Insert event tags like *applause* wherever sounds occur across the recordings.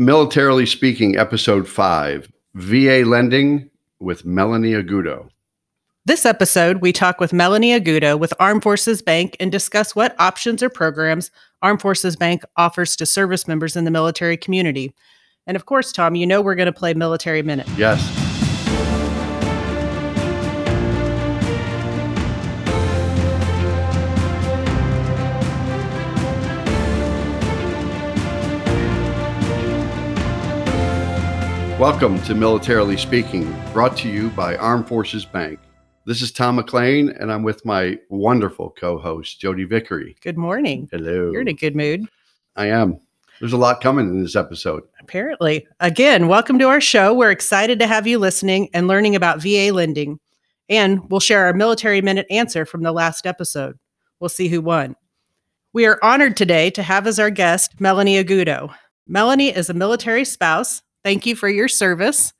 Militarily Speaking, Episode 5 VA Lending with Melanie Aguto. This episode, we talk with Melanie Aguto with Armed Forces Bank and discuss what options or programs Armed Forces Bank offers to service members in the military community. And of course, Tom, you know we're going to play Military Minute. Yes. Welcome to Militarily Speaking, brought to you by Armed Forces Bank. This is Tom McLean, and I'm with my wonderful co host, Jodi Vickery. Good morning. Hello. You're in a good mood. I am. There's a lot coming in this episode. Apparently. Again, welcome to our show. We're excited to have you listening and learning about VA lending. And we'll share our military minute answer from the last episode. We'll see who won. We are honored today to have as our guest Melanie Aguto. Melanie is a military spouse, Thank you for your service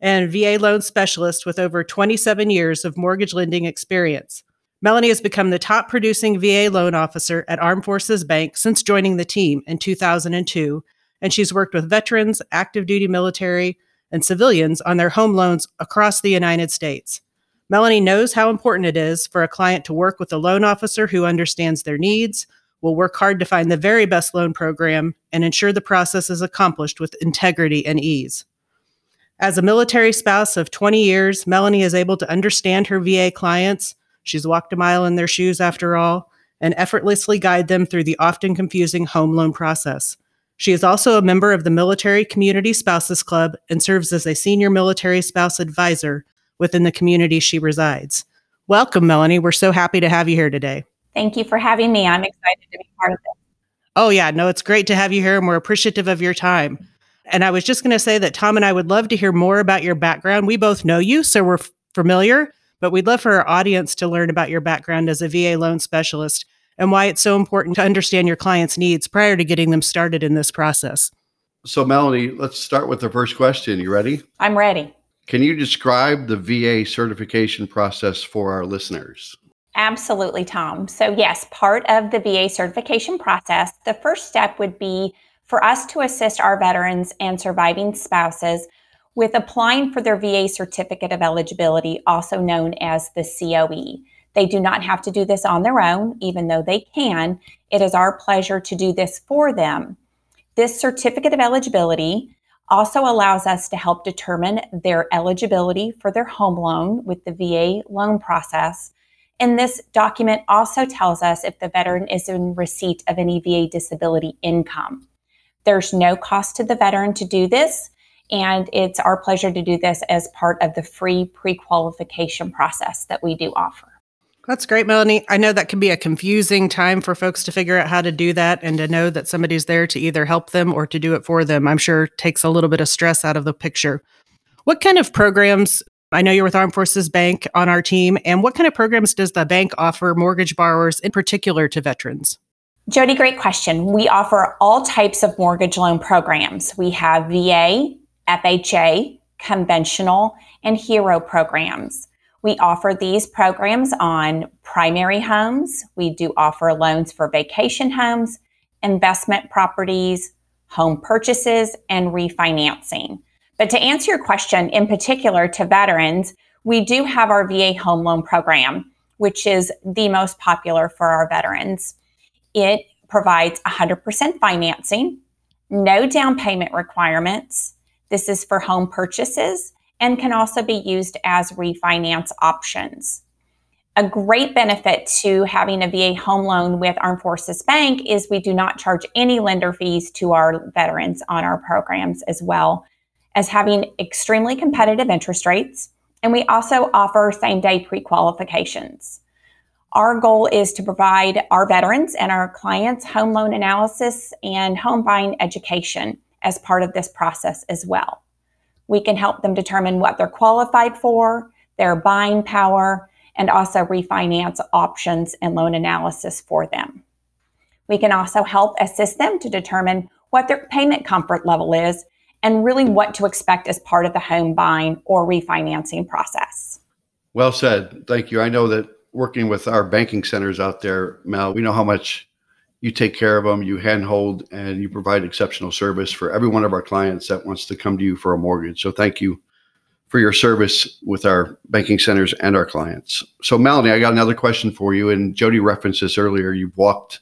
and VA loan specialist with over 27 years of mortgage lending experience. Melanie has become the top producing VA loan officer at Armed Forces Bank since joining the team in 2002, and she's worked with veterans, active duty military, and civilians on their home loans across the United States. Melanie knows how important it is for a client to work with a loan officer who understands their needs, will work hard to find the very best loan program and ensure the process is accomplished with integrity and ease. As a military spouse of 20 years, Melanie is able to understand her VA clients. She's walked a mile in their shoes after all, and effortlessly guide them through the often confusing home loan process. She is also a member of the Military Community Spouses Club and serves as a senior military spouse advisor within the community she resides. Welcome, Melanie. We're so happy to have you here today. Thank you for having me. I'm excited to be part of this. Oh, yeah. No, it's great to have you here, and we're appreciative of your time. And I was just going to say that Tom and I would love to hear more about your background. We both know you, so we're f- familiar, but we'd love for our audience to learn about your background as a VA loan specialist and why it's so important to understand your clients' needs prior to getting them started in this process. So, Melanie, let's start with the first question. You ready? I'm ready. Can you describe the VA certification process for our listeners? Absolutely, Tom. So, yes, part of the VA certification process, the first step would be for us to assist our veterans and surviving spouses with applying for their VA certificate of eligibility, also known as the COE. They do not have to do this on their own, even though they can. It is our pleasure to do this for them. This certificate of eligibility also allows us to help determine their eligibility for their home loan with the VA loan process and this document also tells us if the veteran is in receipt of any VA disability income. There's no cost to the veteran to do this, and it's our pleasure to do this as part of the free pre qualification process that we do offer. That's great, Melanie. I know that can be a confusing time for folks to figure out how to do that and to know that somebody's there to either help them or to do it for them. I'm sure takes a little bit of stress out of the picture. What kind of programs I know you're with Armed Forces Bank on our team. And what kind of programs does the bank offer mortgage borrowers, in particular to veterans? Jodi, great question. We offer all types of mortgage loan programs. We have VA, FHA, conventional, and HERO programs. We offer these programs on primary homes. We do offer loans for vacation homes, investment properties, home purchases, and refinancing. But to answer your question in particular to veterans, we do have our VA home loan program, which is the most popular for our veterans. It provides 100% financing, no down payment requirements. This is for home purchases and can also be used as refinance options. A great benefit to having a VA home loan with Armed Forces Bank is we do not charge any lender fees to our veterans on our programs as well as having extremely competitive interest rates, and we also offer same day pre qualifications. Our goal is to provide our veterans and our clients home loan analysis and home buying education as part of this process as well. We can help them determine what they're qualified for, their buying power, and also refinance options and loan analysis for them. We can also help assist them to determine what their payment comfort level is and really what to expect as part of the home buying or refinancing process. Well said. Thank you. I know that working with our banking centers out there, Mel, we know how much you take care of them, you handhold, and you provide exceptional service for every one of our clients that wants to come to you for a mortgage. So thank you for your service with our banking centers and our clients. So Melanie, I got another question for you. And Jodi referenced this earlier. You've walked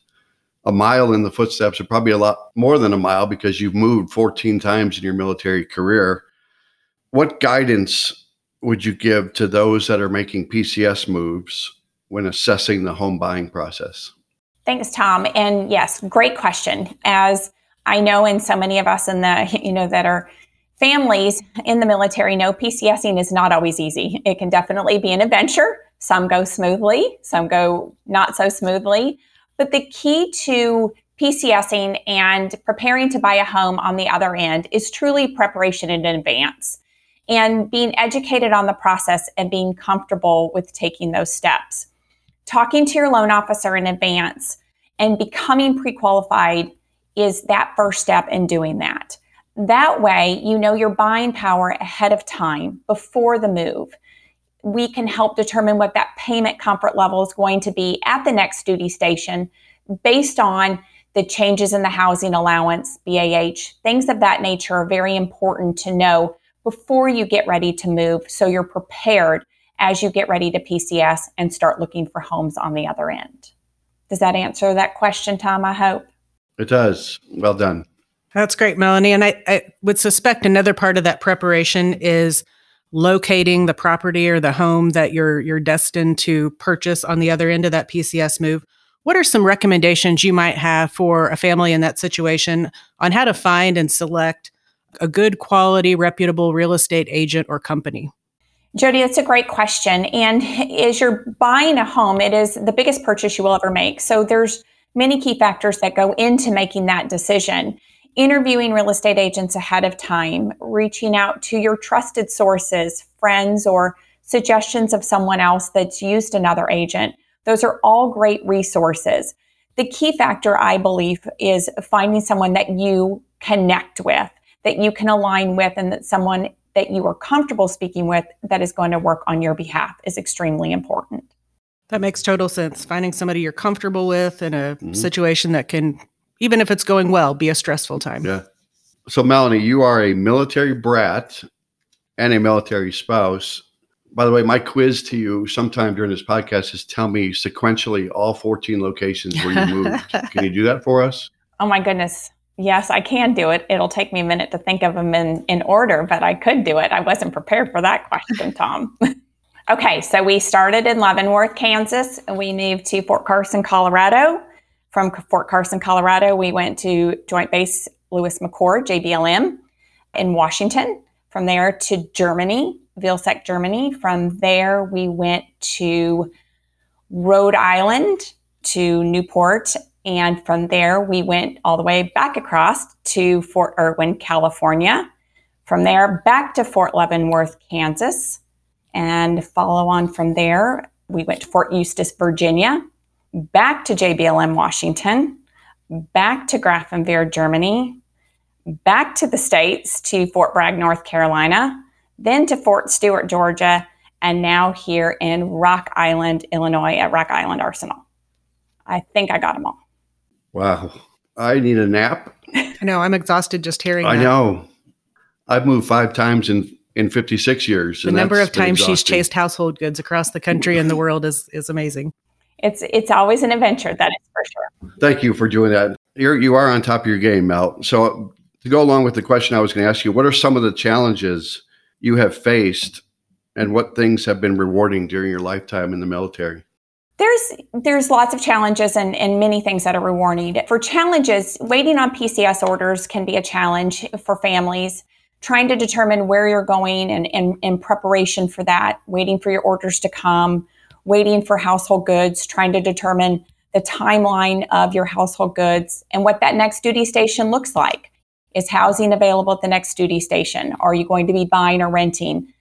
a mile in the footsteps, or probably a lot more than a mile because you've moved 14 times in your military career. What guidance would you give to those that are making PCS moves when assessing the home buying process? Thanks, Tom. And yes, great question. As I know, and so many of us in the, you know, that are families in the military know PCSing is not always easy. It can definitely be an adventure. Some go smoothly, some go not so smoothly. But the key to PCSing and preparing to buy a home on the other end is truly preparation in advance and being educated on the process and being comfortable with taking those steps. Talking to your loan officer in advance and becoming pre qualified is that first step in doing that. That way, you know your buying power ahead of time before the move. We can help determine what that payment comfort level is going to be at the next duty station based on the changes in the housing allowance, BAH, things of that nature are very important to know before you get ready to move so you're prepared as you get ready to PCS and start looking for homes on the other end. Does that answer that question, Tom? I hope. It does. Well done. That's great, Melanie. And I, I would suspect another part of that preparation is locating the property or the home that you're you're destined to purchase on the other end of that PCS move. What are some recommendations you might have for a family in that situation on how to find and select a good quality, reputable real estate agent or company? Jodi, that's a great question. And as you're buying a home, it is the biggest purchase you will ever make. So there's many key factors that go into making that decision. Interviewing real estate agents ahead of time, reaching out to your trusted sources, friends, or suggestions of someone else that's used another agent. Those are all great resources. The key factor, I believe, is finding someone that you connect with, that you can align with, and that someone that you are comfortable speaking with that is going to work on your behalf is extremely important. That makes total sense. Finding somebody you're comfortable with in a mm-hmm. situation that can, even if it's going well, be a stressful time. Yeah. So, Melanie, you are a military brat and a military spouse. By the way, my quiz to you sometime during this podcast is tell me sequentially all 14 locations where you moved. *laughs* Can you do that for us? Oh, my goodness. Yes, I can do it. It'll take me a minute to think of them in, in order, but I could do it. I wasn't prepared for that question, Tom. *laughs* okay, so we started in Leavenworth, Kansas, and we moved to Fort Carson, Colorado. From Fort Carson, Colorado, we went to Joint Base Lewis McChord, JBLM, in Washington. From there to Germany, Vilseck, Germany. From there, we went to Rhode Island, to Newport, and from there, we went all the way back across to Fort Irwin, California. From there, back to Fort Leavenworth, Kansas. And follow on from there, we went to Fort Eustis, Virginia, back to JBLM, Washington, back to Grafenwehr, Germany, back to the States to Fort Bragg, North Carolina, then to Fort Stewart, Georgia, and now here in Rock Island, Illinois at Rock Island Arsenal. I think I got them all. Wow. I need a nap. I know. I'm exhausted just hearing I that. know. I've moved five times in, in 56 years. The number of times she's chased household goods across the country and the world is, is amazing. It's it's always an adventure, that is for sure. Thank you for doing that. You're you are on top of your game, Mel. So to go along with the question I was going to ask you, what are some of the challenges you have faced and what things have been rewarding during your lifetime in the military? There's there's lots of challenges and, and many things that are rewarding. For challenges, waiting on PCS orders can be a challenge for families. Trying to determine where you're going and in preparation for that, waiting for your orders to come, waiting for household goods, trying to determine the timeline of your household goods and what that next duty station looks like. Is housing available at the next duty station? Are you going to be buying or renting?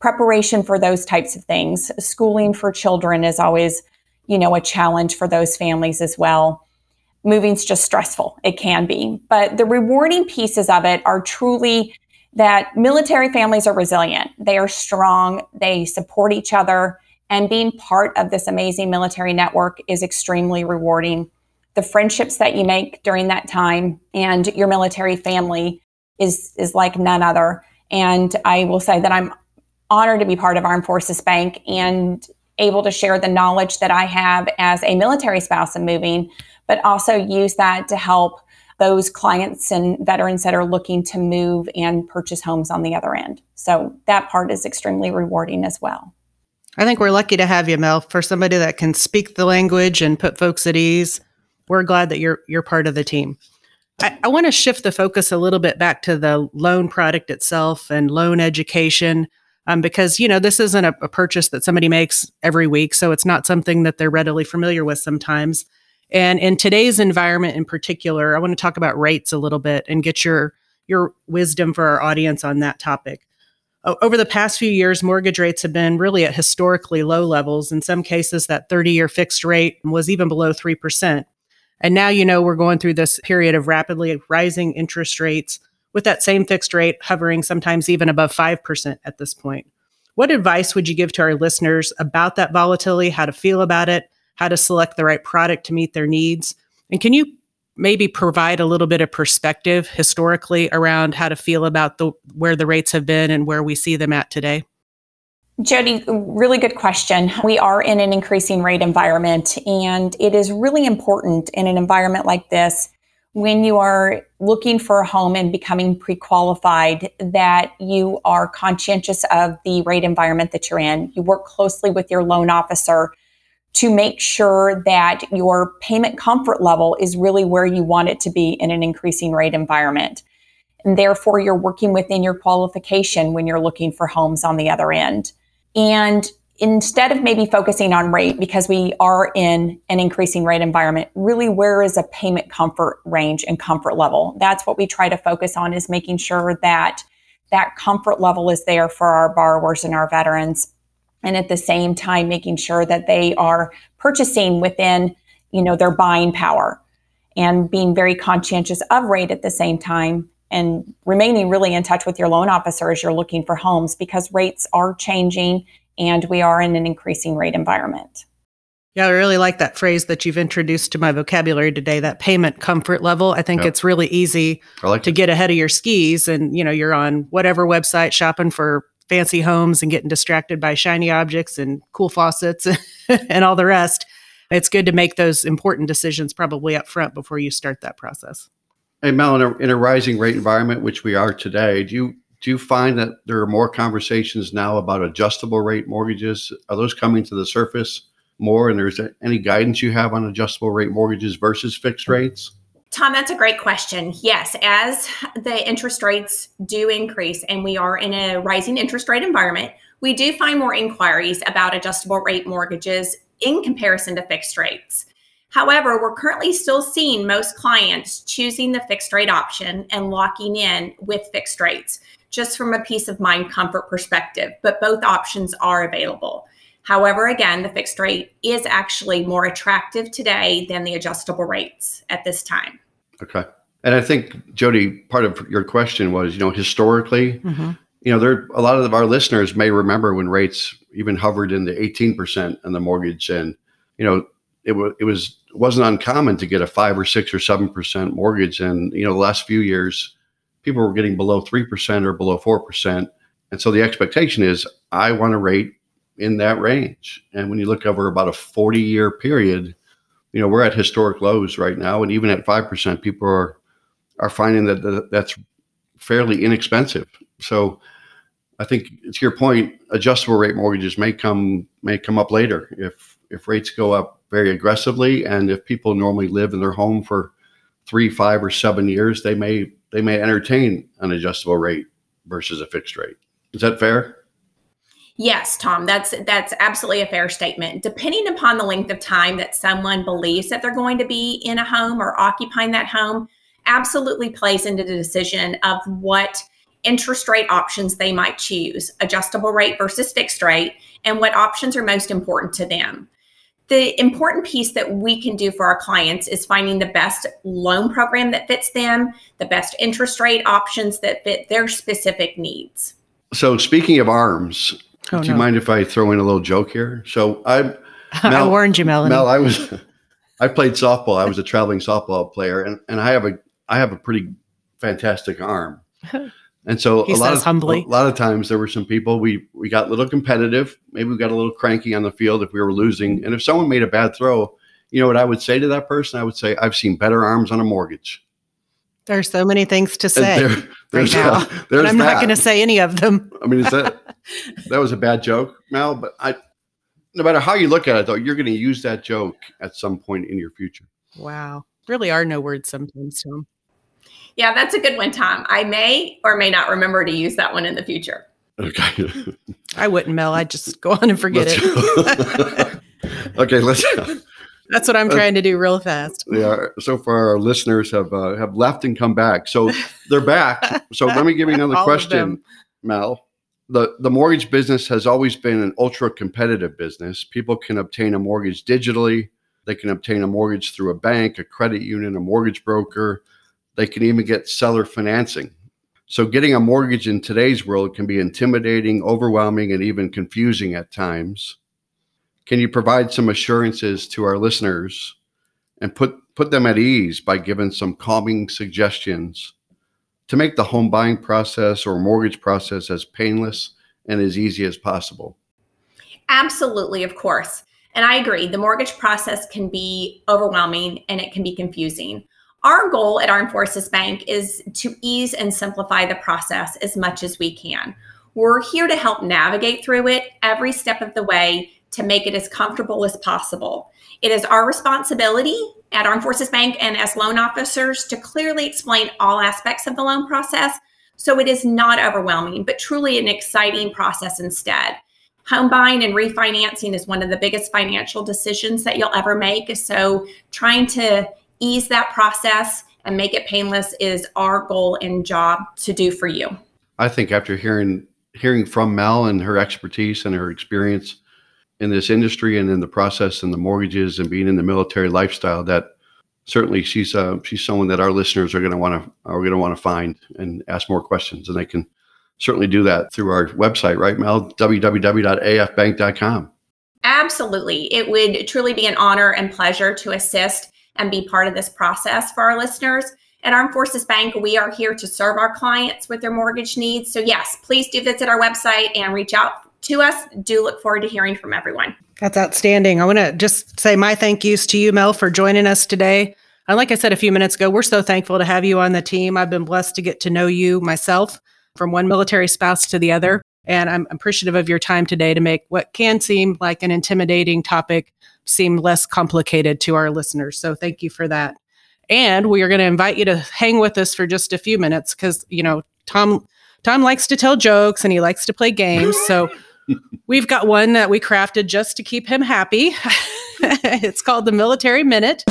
Preparation for those types of things. Schooling for children is always you know, a challenge for those families as well. Moving's just stressful. It can be. But the rewarding pieces of it are truly that military families are resilient. They are strong. They support each other. And being part of this amazing military network is extremely rewarding. the friendships that you make during that time and your military family is is like none other. And I will say that I'm honored to be part of Armed Forces Bank and able to share the knowledge that I have as a military spouse and moving, but also use that to help those clients and veterans that are looking to move and purchase homes on the other end. So that part is extremely rewarding as well. I think we're lucky to have you, Mel, for somebody that can speak the language and put folks at ease. We're glad that you're you're part of the team. I, I want to shift the focus a little bit back to the loan product itself and loan education. Um, because you know this isn't a, a purchase that somebody makes every week, so it's not something that they're readily familiar with sometimes. And in today's environment, in particular, I want to talk about rates a little bit and get your your wisdom for our audience on that topic. Over the past few years, mortgage rates have been really at historically low levels. In some cases, that 30 year fixed rate was even below 3%. And now, you know, we're going through this period of rapidly rising interest rates with that same fixed rate hovering sometimes even above 5% at this point. What advice would you give to our listeners about that volatility, how to feel about it, how to select the right product to meet their needs? And can you maybe provide a little bit of perspective historically around how to feel about the where the rates have been and where we see them at today? Jodi, really good question. We are in an increasing rate environment, and it is really important in an environment like this when you are looking for a home and becoming pre qualified that you are conscientious of the rate environment that you're in. You work closely with your loan officer to make sure that your payment comfort level is really where you want it to be in an increasing rate environment. And therefore, you're working within your qualification when you're looking for homes on the other end. And instead of maybe focusing on rate, because we are in an increasing rate environment, really where is a payment comfort range and comfort level? That's what we try to focus on is making sure that that comfort level is there for our borrowers and our veterans. And at the same time, making sure that they are purchasing within, you know, their buying power and being very conscientious of rate at the same time and remaining really in touch with your loan officer as you're looking for homes because rates are changing and we are in an increasing rate environment. Yeah, I really like that phrase that you've introduced to my vocabulary today, that payment comfort level. I think yep. it's really easy like to it. get ahead of your skis and, you know, you're on whatever website shopping for fancy homes and getting distracted by shiny objects and cool faucets *laughs* and all the rest. It's good to make those important decisions probably up front before you start that process. Hey, Mel, in a, in a rising rate environment, which we are today, do you do you find that there are more conversations now about adjustable rate mortgages? Are those coming to the surface more? And there's any guidance you have on adjustable rate mortgages versus fixed mm. rates? Tom, that's a great question. Yes, as the interest rates do increase and we are in a rising interest rate environment, we do find more inquiries about adjustable rate mortgages in comparison to fixed rates. However, we're currently still seeing most clients choosing the fixed rate option and locking in with fixed rates, just from a peace of mind comfort perspective. But both options are available. However, again, the fixed rate is actually more attractive today than the adjustable rates at this time. Okay. And I think, Jodi, part of your question was, you know, historically, mm-hmm. you know, there a lot of our listeners may remember when rates even hovered in the 18% on the mortgage and, you know, it, w- it was wasn't uncommon to get a five or six or seven percent mortgage. And you know, the last few years, people were getting below three percent or below four percent. And so the expectation is, I want to rate in that range. And when you look over about a 40 year period, you know, we're at historic lows right now. And even at 5%, people are, are finding that that's fairly inexpensive. So I think to your point, adjustable rate mortgages may come, may come up later if, if rates go up very aggressively. And if people normally live in their home for three, five, or seven years, they may they may entertain an adjustable rate versus a fixed rate. Is that fair? Yes, Tom, that's that's absolutely a fair statement. Depending upon the length of time that someone believes that they're going to be in a home or occupying that home, absolutely plays into the decision of what interest rate options they might choose, adjustable rate versus fixed rate, and what options are most important to them the important piece that we can do for our clients is finding the best loan program that fits them, the best interest rate options that fit their specific needs. So, speaking of arms, oh, do you mind if I throw in a little joke here? So, I *laughs* Mel, I warned you, Melanie. Mel, I was I played softball. I was a traveling softball player, and, and I have a I have a pretty fantastic arm. *laughs* And so He a lot of humbly. a lot of times there were some people we we got a little competitive. Maybe we got a little cranky on the field if we were losing. And if someone made a bad throw, you know what I would say to that person? I would say, "I've seen better arms on a mortgage." There's so many things to uh, say. there- right *laughs* now, that. but There's I'm not going to say any of them. I mean, is that *laughs* that was a bad joke, Mel? But I, no matter how you look at it, though, you're going to use that joke at some point in your future. Wow. Really are no words sometimes, Tom. Yeah, that's a good one, Tom. I may or may not remember to use that one in the future. Okay. I wouldn't, Mel. I'd just go on and forget Let's it. *laughs* okay, let's. That's what I'm trying to do real fast. Yeah, so far our listeners have uh, have left and come back, so they're back. So let me give you another *laughs* All question. Mel. The the mortgage business has always been an ultra competitive business. People can obtain a mortgage digitally. They can obtain a mortgage through a bank, a credit union, a mortgage broker. They can even get seller financing. So getting a mortgage in today's world can be intimidating, overwhelming, and even confusing at times. Can you provide some assurances to our listeners and put put them at ease by giving some calming suggestions to make the home buying process or mortgage process as painless and as easy as possible? Absolutely, of course. And I agree, the mortgage process can be overwhelming and it can be confusing. Our goal at Armed Forces Bank is to ease and simplify the process as much as we can. We're here to help navigate through it every step of the way to make it as comfortable as possible. It is our responsibility at Armed Forces Bank and as loan officers to clearly explain all aspects of the loan process so it is not overwhelming, but truly an exciting process instead. Home buying and refinancing is one of the biggest financial decisions that you'll ever make. So, trying to ease that process and make it painless is our goal and job to do for you. I think after hearing hearing from Mel and her expertise and her experience in this industry and in the process and the mortgages and being in the military lifestyle, that certainly she's uh, she's someone that our listeners are going to want to are going to want to find and ask more questions, and they can certainly do that through our website, right, Mel? www.afbank.com. Absolutely. It would truly be an honor and pleasure to assist and be part of this process for our listeners. At Armed Forces Bank, we are here to serve our clients with their mortgage needs. So, yes, please do visit our website and reach out to us. Do look forward to hearing from everyone. That's outstanding. I want to just say my thank yous to you, Mel, for joining us today. And like I said a few minutes ago, we're so thankful to have you on the team. I've been blessed to get to know you myself from one military spouse to the other. And I'm appreciative of your time today to make what can seem like an intimidating topic seem less complicated to our listeners. So thank you for that. And we are going to invite you to hang with us for just a few minutes because, you know, Tom Tom likes to tell jokes and he likes to play games. So we've got one that we crafted just to keep him happy. *laughs* it's called the Military Minute.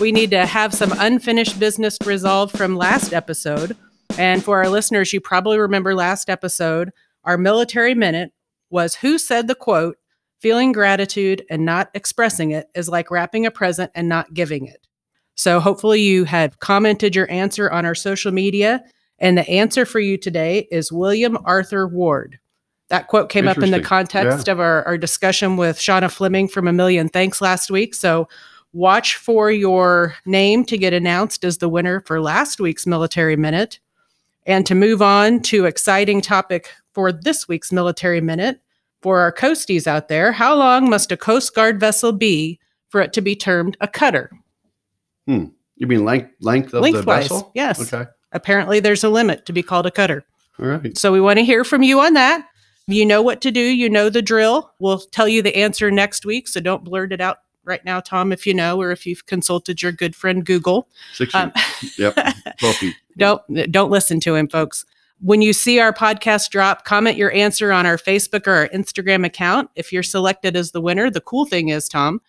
We need to have some unfinished business resolved from last episode. And for our listeners, you probably remember last episode, our military minute was who said the quote, feeling gratitude and not expressing it is like wrapping a present and not giving it. So hopefully you had commented your answer on our social media. And the answer for you today is William Arthur Ward. That quote came up in the context of our, our discussion with Shauna Fleming from A Million Thanks last week. So watch for your name to get announced as the winner for last week's Military Minute. And to move on to exciting topic for this week's Military Minute, for our coasties out there, how long must a Coast Guard vessel be for it to be termed a cutter? Hmm. You mean length length of Lengthwise, the vessel? yes. Okay. Apparently, there's a limit to be called a cutter. All right. So we want to hear from you on that. You know what to do. You know the drill. We'll tell you the answer next week. So don't blurt it out right now, Tom, if you know, or if you've consulted your good friend Google. Six Um, feet. *laughs* Yep. Twelve feet. don't don't listen to him, folks. When you see our podcast drop, comment your answer on our Facebook or our Instagram account. If you're selected as the winner, the cool thing is, Tom,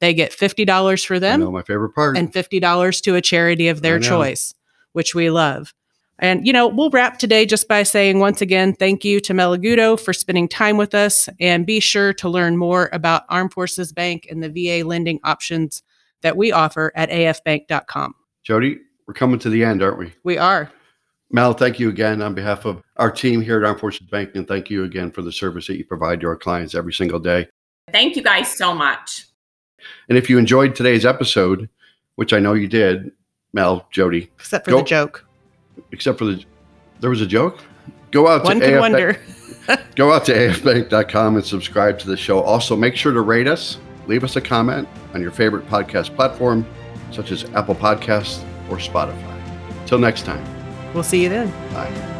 they get fifty dollars for them know my favorite part. and $50 to a charity of their choice, which we love. And, you know, we'll wrap today just by saying once again, thank you to Mel Aguto for spending time with us. And be sure to learn more about Armed Forces Bank and the VA lending options that we offer at afbank.com. Jodi, we're coming to the end, aren't we? We are. Mel, thank you again on behalf of our team here at Armed Forces Bank, and thank you again for the service that you provide to our clients every single day. Thank you guys so much. And if you enjoyed today's episode, which I know you did, Mel, Jodi, Except for Go- the joke. except for the there was a joke. Go out One to could AF wonder. *laughs* Go out to afbank.com and subscribe to the show. Also, make sure to rate us, leave us a comment on your favorite podcast platform, such as Apple Podcasts or Spotify. Till next time, We'll see you then. bye.